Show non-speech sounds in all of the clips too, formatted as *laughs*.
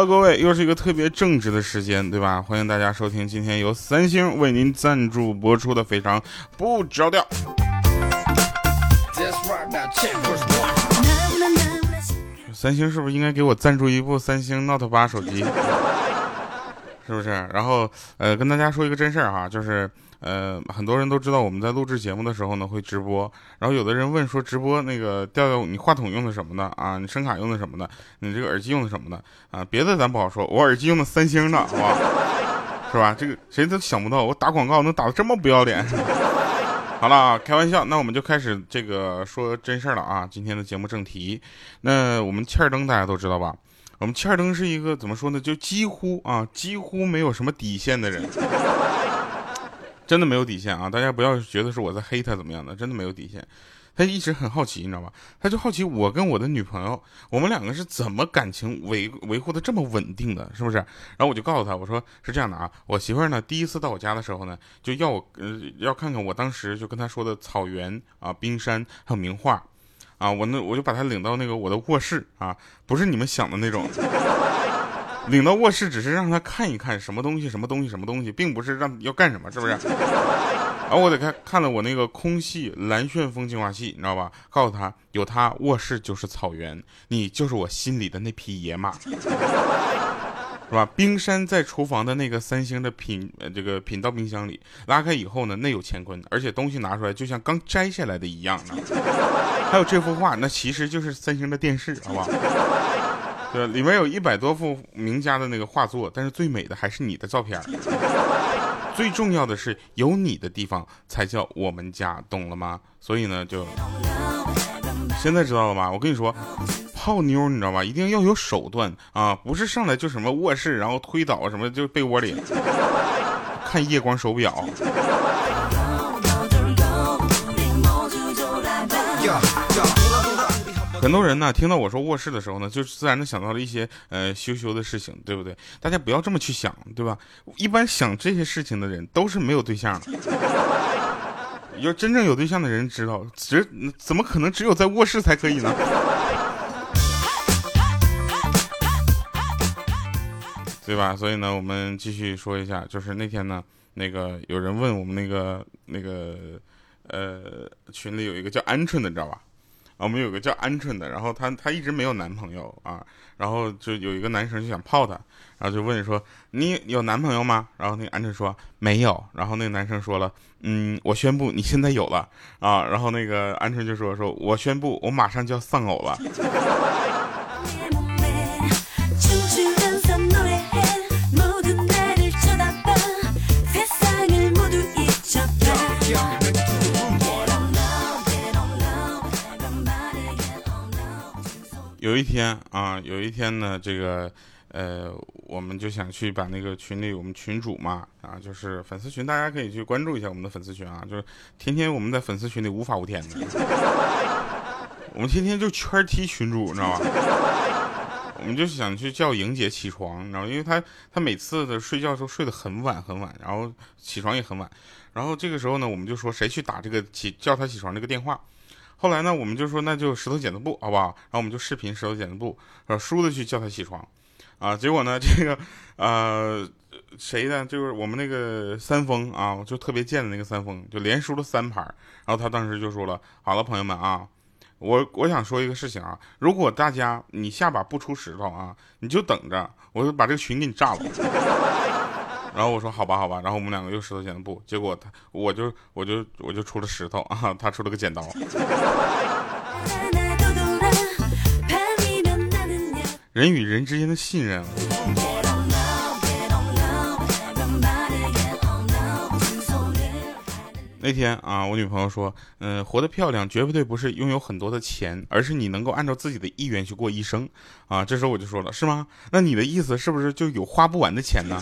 Hello，各位，又是一个特别正直的时间，对吧？欢迎大家收听今天由三星为您赞助播出的《非常不着调》。三星是不是应该给我赞助一部三星 Note 八手机？*laughs* 是不是？然后，呃，跟大家说一个真事儿哈，就是。呃，很多人都知道我们在录制节目的时候呢会直播，然后有的人问说直播那个调调，你话筒用的什么的啊？你声卡用的什么的？你这个耳机用的什么的啊？别的咱不好说，我耳机用的三星的，好吧？是吧？这个谁都想不到我打广告能打的这么不要脸。好了啊，开玩笑，那我们就开始这个说真事儿了啊。今天的节目正题，那我们欠儿灯大家都知道吧？我们欠儿灯是一个怎么说呢？就几乎啊，几乎没有什么底线的人。真的没有底线啊！大家不要觉得是我在黑他怎么样的，真的没有底线。他一直很好奇，你知道吧？他就好奇我跟我的女朋友，我们两个是怎么感情维维护的这么稳定的，是不是？然后我就告诉他，我说是这样的啊，我媳妇儿呢第一次到我家的时候呢，就要我呃要看看我当时就跟他说的草原啊、冰山还有名画啊，我那我就把他领到那个我的卧室啊，不是你们想的那种。领到卧室只是让他看一看什么东西，什么东西，什么东西，并不是让要干什么，是不是？然后我得看看了我那个空气蓝旋风净化器，你知道吧？告诉他，有他卧室就是草原，你就是我心里的那匹野马，是吧？冰山在厨房的那个三星的品，这个品到冰箱里，拉开以后呢，内有乾坤，而且东西拿出来就像刚摘下来的一样呢。还有这幅画，那其实就是三星的电视，好不好？对，里面有一百多幅名家的那个画作，但是最美的还是你的照片。最重要的是，有你的地方才叫我们家，懂了吗？所以呢，就现在知道了吧？我跟你说，泡妞你知道吧？一定要有手段啊，不是上来就什么卧室，然后推倒什么就被窝里看夜光手表。很多人呢，听到我说卧室的时候呢，就自然的想到了一些呃羞羞的事情，对不对？大家不要这么去想，对吧？一般想这些事情的人都是没有对象的。*laughs* 有真正有对象的人知道，只怎么可能只有在卧室才可以呢？对吧？所以呢，我们继续说一下，就是那天呢，那个有人问我们那个那个呃群里有一个叫鹌鹑的，你知道吧？我们有个叫鹌鹑的，然后她她一直没有男朋友啊，然后就有一个男生就想泡她，然后就问说你有男朋友吗？然后那个鹌鹑说没有，然后那个男生说了，嗯，我宣布你现在有了啊，然后那个鹌鹑就说说我宣布我马上就要丧偶了。有一天啊，有一天呢，这个，呃，我们就想去把那个群里我们群主嘛，啊，就是粉丝群，大家可以去关注一下我们的粉丝群啊，就是天天我们在粉丝群里无法无天的，我们天天就圈踢群主，你知道吧？我们就想去叫莹姐起床，你知道，因为她她每次的睡觉时候睡得很晚很晚，然后起床也很晚，然后这个时候呢，我们就说谁去打这个起叫她起床这个电话。后来呢，我们就说那就石头剪子布，好不好？然后我们就视频石头剪子布，然后输的去叫他起床，啊，结果呢，*laughs* 这个呃谁呢？就是我们那个三丰啊，就特别贱的那个三丰，就连输了三盘。然后他当时就说了：“好了，朋友们啊，我我想说一个事情啊，如果大家你下把不出石头啊，你就等着，我就把这个群给你炸了。”然后我说好吧好吧，然后我们两个又石头剪刀布，结果他我就我就我就出了石头啊，他出了个剪刀。人与人之间的信任。那天啊，我女朋友说，嗯，活得漂亮绝不对不是拥有很多的钱，而是你能够按照自己的意愿去过一生。啊，这时候我就说了，是吗？那你的意思是不是就有花不完的钱呢？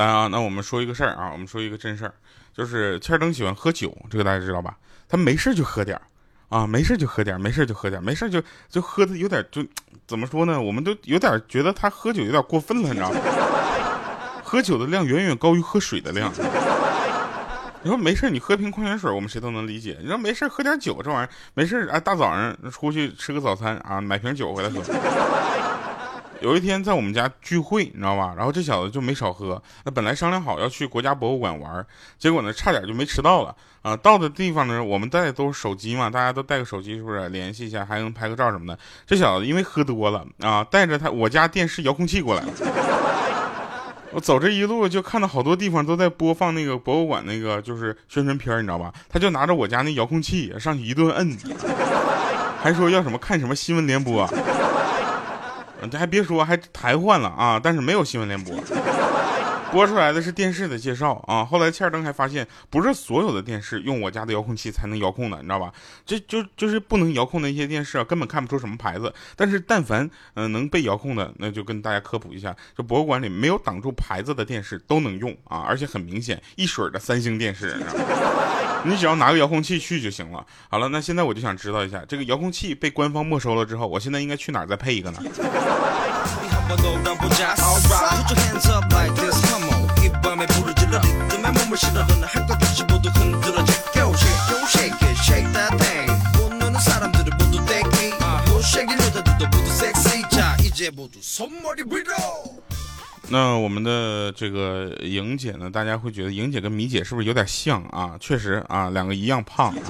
来啊，那我们说一个事儿啊，我们说一个真事儿，就是千灯喜欢喝酒，这个大家知道吧？他没事就喝点儿啊，没事就喝点儿，没事就喝点儿，没事就就喝的有点就怎么说呢？我们都有点觉得他喝酒有点过分了，你知道吗？喝酒的量远远高于喝水的量。你说没事，你喝瓶矿泉水，我们谁都能理解。你说没事，喝点酒，这玩意儿没事。哎，大早上出去吃个早餐啊，买瓶酒回来喝。有一天在我们家聚会，你知道吧？然后这小子就没少喝。那本来商量好要去国家博物馆玩，结果呢，差点就没迟到了啊。到的地方呢，我们带的都是手机嘛，大家都带个手机，是不是联系一下，还能拍个照什么的？这小子因为喝多了啊，带着他我家电视遥控器过来了。*laughs* 我走这一路就看到好多地方都在播放那个博物馆那个就是宣传片，你知道吧？他就拿着我家那遥控器上去一顿摁，还说要什么看什么新闻联播，这还别说还台换了啊，但是没有新闻联播。播出来的是电视的介绍啊，后来切尔登还发现，不是所有的电视用我家的遥控器才能遥控的，你知道吧？这就就是不能遥控的一些电视啊，根本看不出什么牌子。但是但凡嗯能被遥控的，那就跟大家科普一下，就博物馆里没有挡住牌子的电视都能用啊，而且很明显，一水的三星电视，你只要拿个遥控器去就行了。好了，那现在我就想知道一下，这个遥控器被官方没收了之后，我现在应该去哪儿再配一个呢？那我们的这个莹姐呢？大家会觉得莹姐跟米姐是不是有点像啊？确实啊，两个一样胖。*laughs*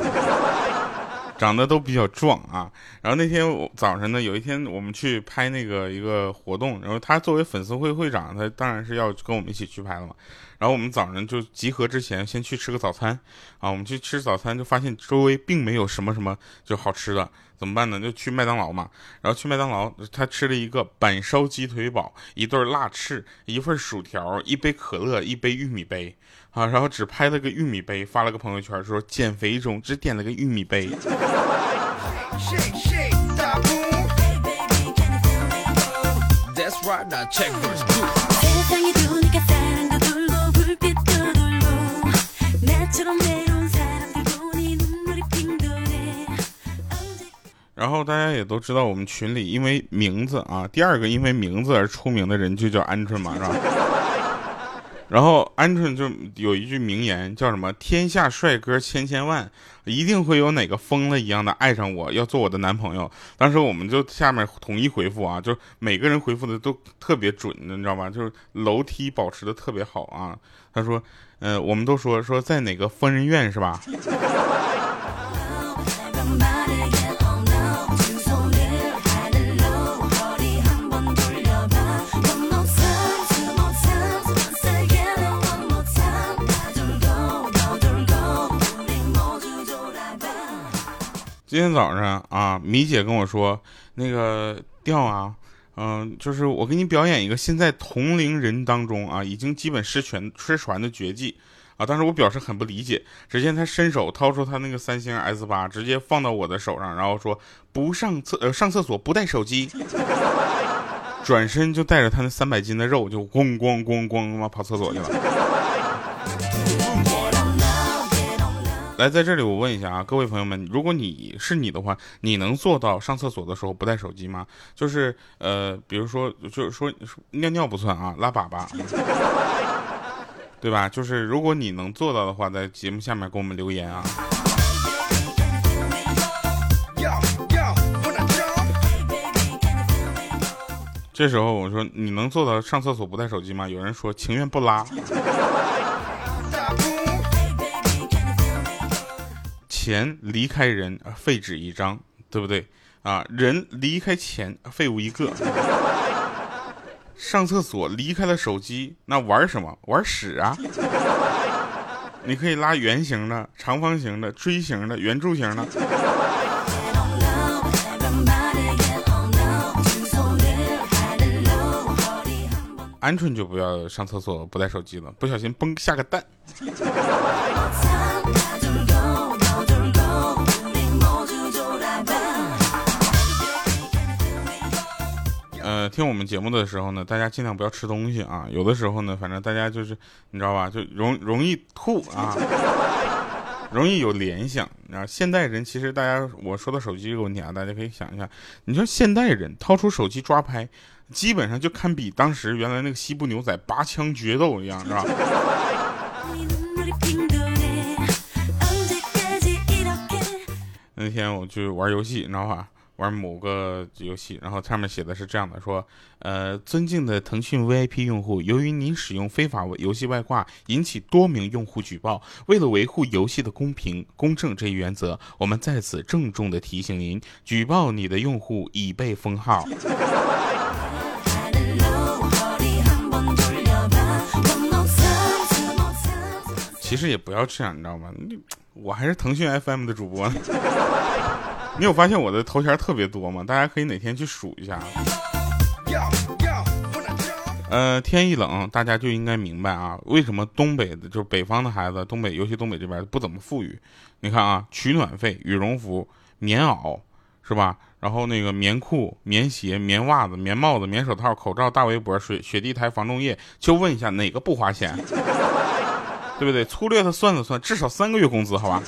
长得都比较壮啊，然后那天早上呢，有一天我们去拍那个一个活动，然后她作为粉丝会会长，她当然是要跟我们一起去拍了嘛。然后我们早上就集合之前先去吃个早餐啊，我们去吃早餐就发现周围并没有什么什么就好吃的，怎么办呢？就去麦当劳嘛。然后去麦当劳，他吃了一个板烧鸡腿堡，一对辣翅，一份薯条，一杯可乐，一杯玉米杯。啊，然后只拍了个玉米杯，发了个朋友圈说减肥中，只点了个玉米杯。然后大家也都知道，我们群里因为名字啊，第二个因为名字而出名的人就叫鹌鹑嘛，是吧？然后鹌鹑就有一句名言，叫什么？天下帅哥千千万，一定会有哪个疯了一样的爱上我，要做我的男朋友。当时我们就下面统一回复啊，就每个人回复的都特别准，你知道吧？就是楼梯保持的特别好啊。他说，呃，我们都说说在哪个疯人院是吧？今天早上啊，米姐跟我说，那个调啊，嗯，就是我给你表演一个现在同龄人当中啊，已经基本失传失传的绝技啊。当时我表示很不理解，只见他伸手掏出他那个三星 S 八，直接放到我的手上，然后说不上厕呃上厕所不带手机，转身就带着他那三百斤的肉就咣咣咣咣他妈跑厕所去了。来，在这里我问一下啊，各位朋友们，如果你是你的话，你能做到上厕所的时候不带手机吗？就是呃，比如说，就是说尿尿不算啊，拉粑粑，*laughs* 对吧？就是如果你能做到的话，在节目下面给我们留言啊。这时候我说，你能做到上厕所不带手机吗？有人说情愿不拉。钱离开人，废纸一张，对不对啊？人离开钱，废物一个。上厕所离开了手机，那玩什么？玩屎啊！你可以拉圆形的、长方形的、锥形的、圆柱形的。鹌鹑就不要上厕所不带手机了，不小心崩下个蛋。听我们节目的时候呢大家尽量不要吃东西啊有的时候呢反正大家就是你知道吧就容容易吐啊 *laughs* 容易有联想。啊现代人其实大家我说的手机这个问题啊大家可以想一下你说现代人掏出手机抓拍基本上就堪比当时原来那个西部牛仔拔枪决斗一样是吧？*laughs* 那天我去玩游戏你知道吧？玩某个游戏，然后上面写的是这样的：说，呃，尊敬的腾讯 VIP 用户，由于您使用非法游戏外挂，引起多名用户举报，为了维护游戏的公平公正这一原则，我们在此郑重的提醒您，举报你的用户已被封号。其实也不要这样，你知道吗？我还是腾讯 FM 的主播呢。你有发现我的头衔特别多吗？大家可以哪天去数一下。呃，天一冷，大家就应该明白啊，为什么东北的，就是北方的孩子，东北尤其东北这边不怎么富裕。你看啊，取暖费、羽绒服、棉袄，是吧？然后那个棉裤、棉鞋、棉袜子、棉帽子、棉手套、口罩、大围脖、水雪地胎、防冻液，就问一下哪个不花钱？*laughs* 对不对？粗略的算了算，至少三个月工资，好吧？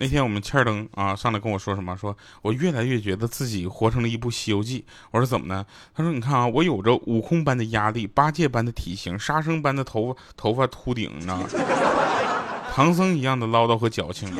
那天我们欠儿登啊上来跟我说什么？说我越来越觉得自己活成了一部《西游记》。我说怎么呢？他说你看啊，我有着悟空般的压力，八戒般的体型，沙僧般的头发头发秃顶呢，唐僧一样的唠叨和矫情。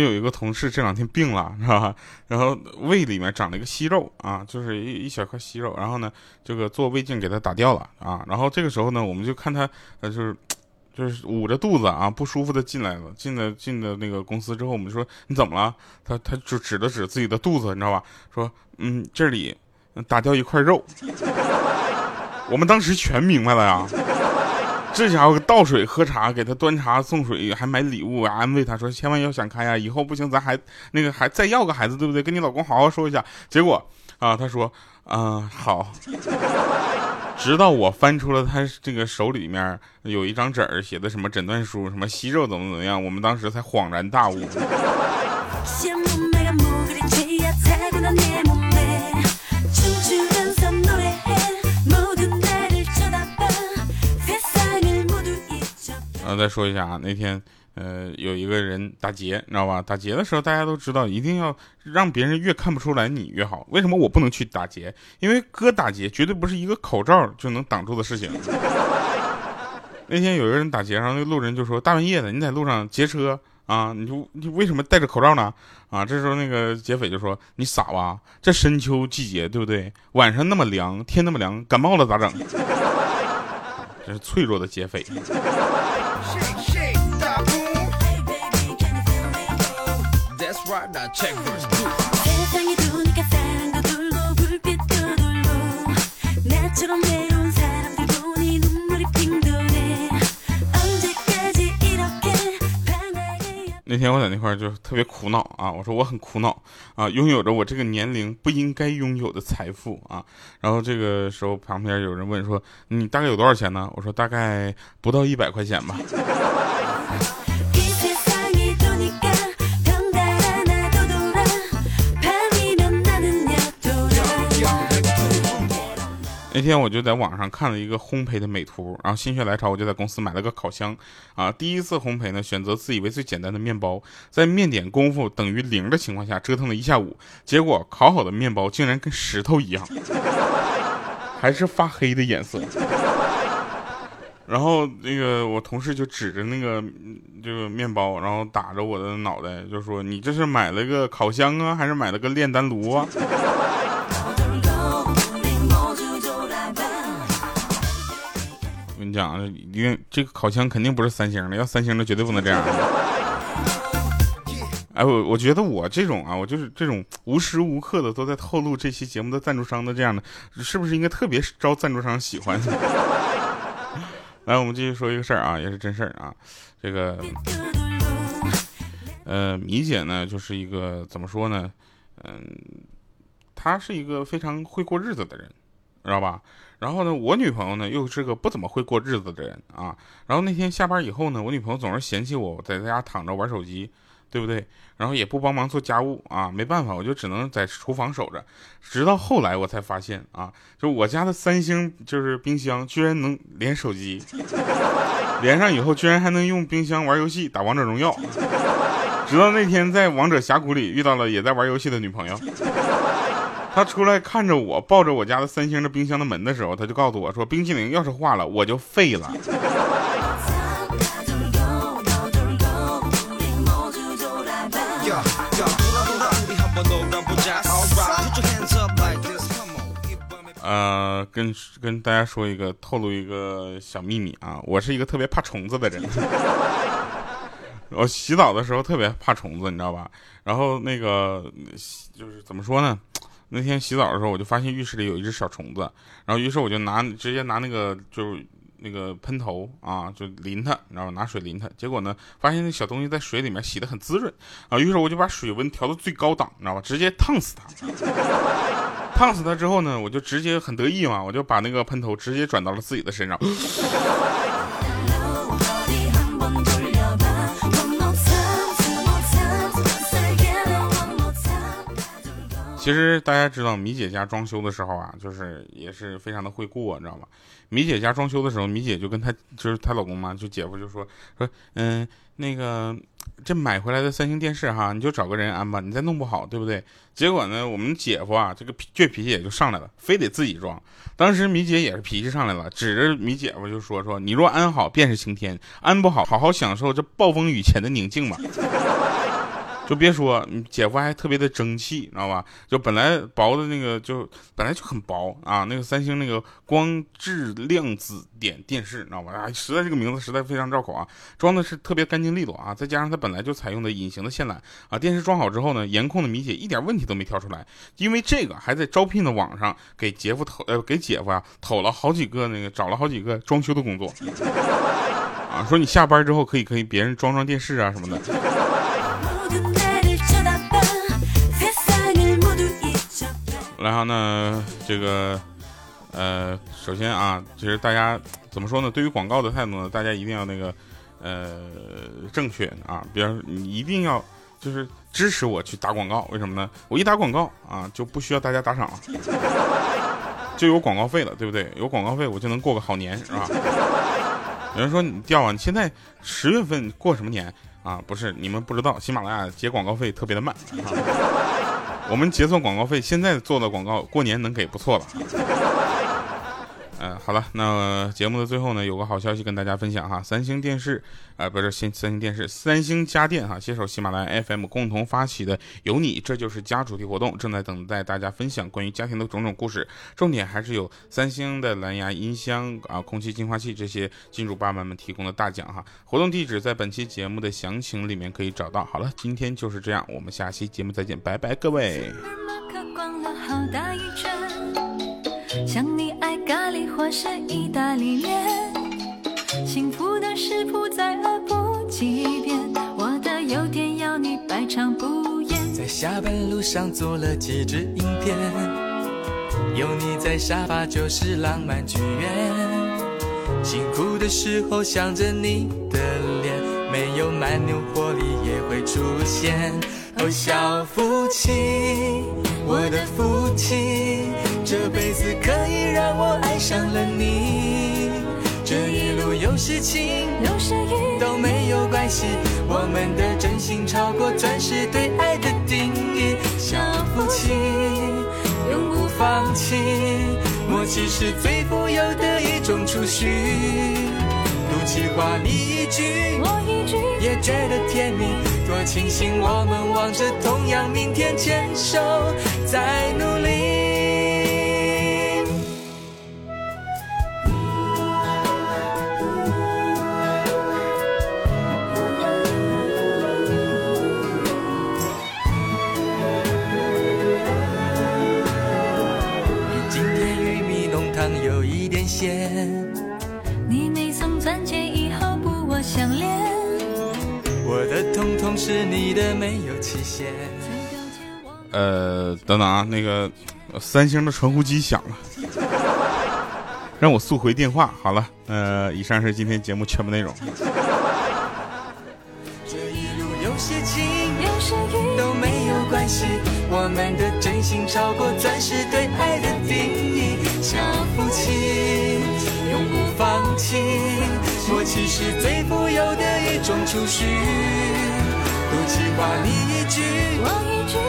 们有一个同事这两天病了，是吧？*laughs* 然后胃里面长了一个息肉啊，就是一一小块息肉。然后呢，这个做胃镜给他打掉了啊。然后这个时候呢，我们就看他，呃，就是 *tsk* 就是捂着肚子啊，不舒服的进来了。进了进了那个公司之后，我们就说你怎么了？他他就指了指自己的肚子，你知道吧？说嗯，这里打掉一块肉。我们当时全明白了呀。这家伙倒水喝茶，给他端茶送水，还买礼物安慰他说：“千万要想开呀，以后不行咱还那个还再要个孩子，对不对？跟你老公好好说一下。”结果啊，他说：“嗯，好。*laughs* ”直到我翻出了他这个手里面有一张纸儿，写的什么诊断书，什么息肉怎么怎么样，我们当时才恍然大悟。然后再说一下啊，那天，呃，有一个人打劫，你知道吧？打劫的时候，大家都知道，一定要让别人越看不出来你越好。为什么我不能去打劫？因为哥打劫绝对不是一个口罩就能挡住的事情。*laughs* 那天有一个人打劫，然后那路人就说：“大半夜的，你在路上劫车啊？你就你为什么戴着口罩呢？”啊，这时候那个劫匪就说：“你傻吧？这深秋季节，对不对？晚上那么凉，天那么凉，感冒了咋整？” *laughs* 这是脆弱的劫匪。那天我在那块儿就特别苦恼啊，我说我很苦恼啊，拥有着我这个年龄不应该拥有的财富啊。然后这个时候旁边有人问说：“你大概有多少钱呢？”我说：“大概不到一百块钱吧。”那天我就在网上看了一个烘焙的美图，然后心血来潮，我就在公司买了个烤箱。啊，第一次烘焙呢，选择自以为最简单的面包，在面点功夫等于零的情况下折腾了一下午，结果烤好的面包竟然跟石头一样，还是发黑的颜色。然后那个我同事就指着那个这个面包，然后打着我的脑袋就说：“你这是买了个烤箱啊，还是买了个炼丹炉啊？”你讲，因为这个烤箱肯定不是三星的，要三星的绝对不能这样。哎，我我觉得我这种啊，我就是这种无时无刻的都在透露这期节目的赞助商的这样的，是不是应该特别招赞助商喜欢？*laughs* 来，我们继续说一个事儿啊，也是真事儿啊。这个，呃，米姐呢，就是一个怎么说呢？嗯，她是一个非常会过日子的人，知道吧？然后呢，我女朋友呢又是个不怎么会过日子的人啊。然后那天下班以后呢，我女朋友总是嫌弃我在家躺着玩手机，对不对？然后也不帮忙做家务啊，没办法，我就只能在厨房守着。直到后来我才发现啊，就我家的三星就是冰箱居然能连手机。*laughs* 连上以后居然还能用冰箱玩游戏打王者荣耀。直到那天在王者峡谷里遇到了也在玩游戏的女朋友，他出来看着我抱着我家的三星的冰箱的门的时候，他就告诉我说：“冰淇淋要是化了，我就废了。”呃，跟跟大家说一个，透露一个小秘密啊，我是一个特别怕虫子的人。*laughs* 我洗澡的时候特别怕虫子，你知道吧？然后那个就是怎么说呢？那天洗澡的时候，我就发现浴室里有一只小虫子，然后于是我就拿直接拿那个就是那个喷头啊，就淋它，然后拿水淋它。结果呢，发现那小东西在水里面洗的很滋润啊，于是我就把水温调到最高档，你知道吧？直接烫死它。*laughs* 烫死它之后呢，我就直接很得意嘛，我就把那个喷头直接转到了自己的身上。其实大家知道，米姐家装修的时候啊，就是也是非常的会过，你知道吗？米姐家装修的时候，米姐就跟她就是她老公嘛，就姐夫就说说，嗯，那个这买回来的三星电视哈，你就找个人安吧，你再弄不好，对不对？结果呢，我们姐夫啊，这个倔脾气也就上来了，非得自己装。当时米姐也是脾气上来了，指着米姐夫就说说，你若安好便是晴天，安不好，好好享受这暴风雨前的宁静吧。就别说，姐夫还特别的争气，知道吧？就本来薄的那个，就本来就很薄啊。那个三星那个光致量子点电视，知道吧？啊，实在这个名字实在非常绕口啊。装的是特别干净利落啊，再加上它本来就采用的隐形的线缆啊。电视装好之后呢，颜控的米姐一点问题都没挑出来，因为这个还在招聘的网上给姐夫投呃给姐夫啊投了好几个那个找了好几个装修的工作 *laughs* 啊，说你下班之后可以可以别人装装电视啊什么的。然后呢，这个，呃，首先啊，其实大家怎么说呢？对于广告的态度呢，大家一定要那个，呃，正确啊。比方说，你一定要就是支持我去打广告，为什么呢？我一打广告啊，就不需要大家打赏了，*laughs* 就有广告费了，对不对？有广告费，我就能过个好年，是吧？有人说你掉啊，你现在十月份过什么年啊？不是，你们不知道，喜马拉雅结广告费特别的慢。啊我们结算广告费，现在做的广告过年能给不错了。嗯，好了，那节目的最后呢，有个好消息跟大家分享哈，三星电视，呃，不是新三星电视，三星家电哈，携手喜马拉雅 FM 共同发起的“有你这就是家”主题活动，正在等待大家分享关于家庭的种种故事，重点还是有三星的蓝牙音箱啊、空气净化器这些金主爸爸们提供的大奖哈。活动地址在本期节目的详情里面可以找到。好了，今天就是这样，我们下期节目再见，拜拜，各位。想你爱咖喱或是意大利面，幸福的食谱再恶补几遍，我的优点要你百尝不厌。在下班路上做了几支影片，有你在沙发就是浪漫剧院。辛苦的时候想着你的脸，没有蛮牛活力也会出现。哦，小夫妻，我的福气。这辈子可以让我爱上了你，这一路有事情有时雨都没有关系，我们的真心超过钻石对爱的定义。小夫妻永不放弃，默契是最富有的一种储蓄。赌气话你一句我一句，也觉得甜蜜，多庆幸我们望着同样明天，牵手在努力。是你的没有期限。呃，等等啊，那个三星的传呼机响了，让我速回电话。好了，呃，以上是今天节目全部内容。这一路有些晴，有些雨都没有关系，我们的真心超过钻石对爱的定义。小夫妻永不放弃。默契是最富有的一种储蓄。多计划你一句，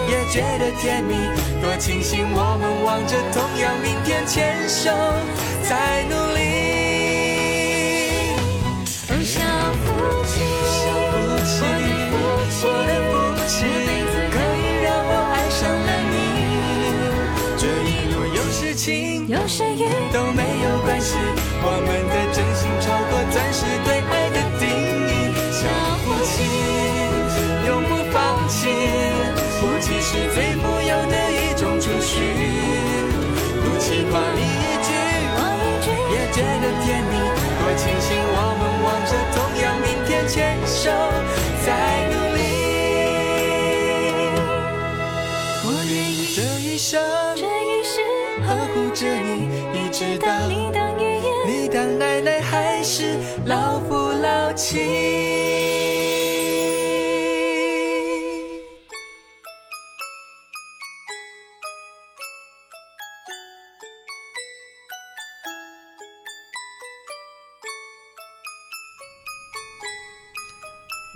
也觉得甜蜜。多庆幸我们望着同样明天，牵手在努力。都没有关系。我们的真心超过钻石对爱的定义。想不起，永不放弃。夫妻是最富有的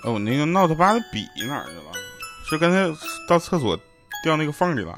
哦，我那个 Note 八的笔哪儿去了？是刚才到厕所掉那个缝里了？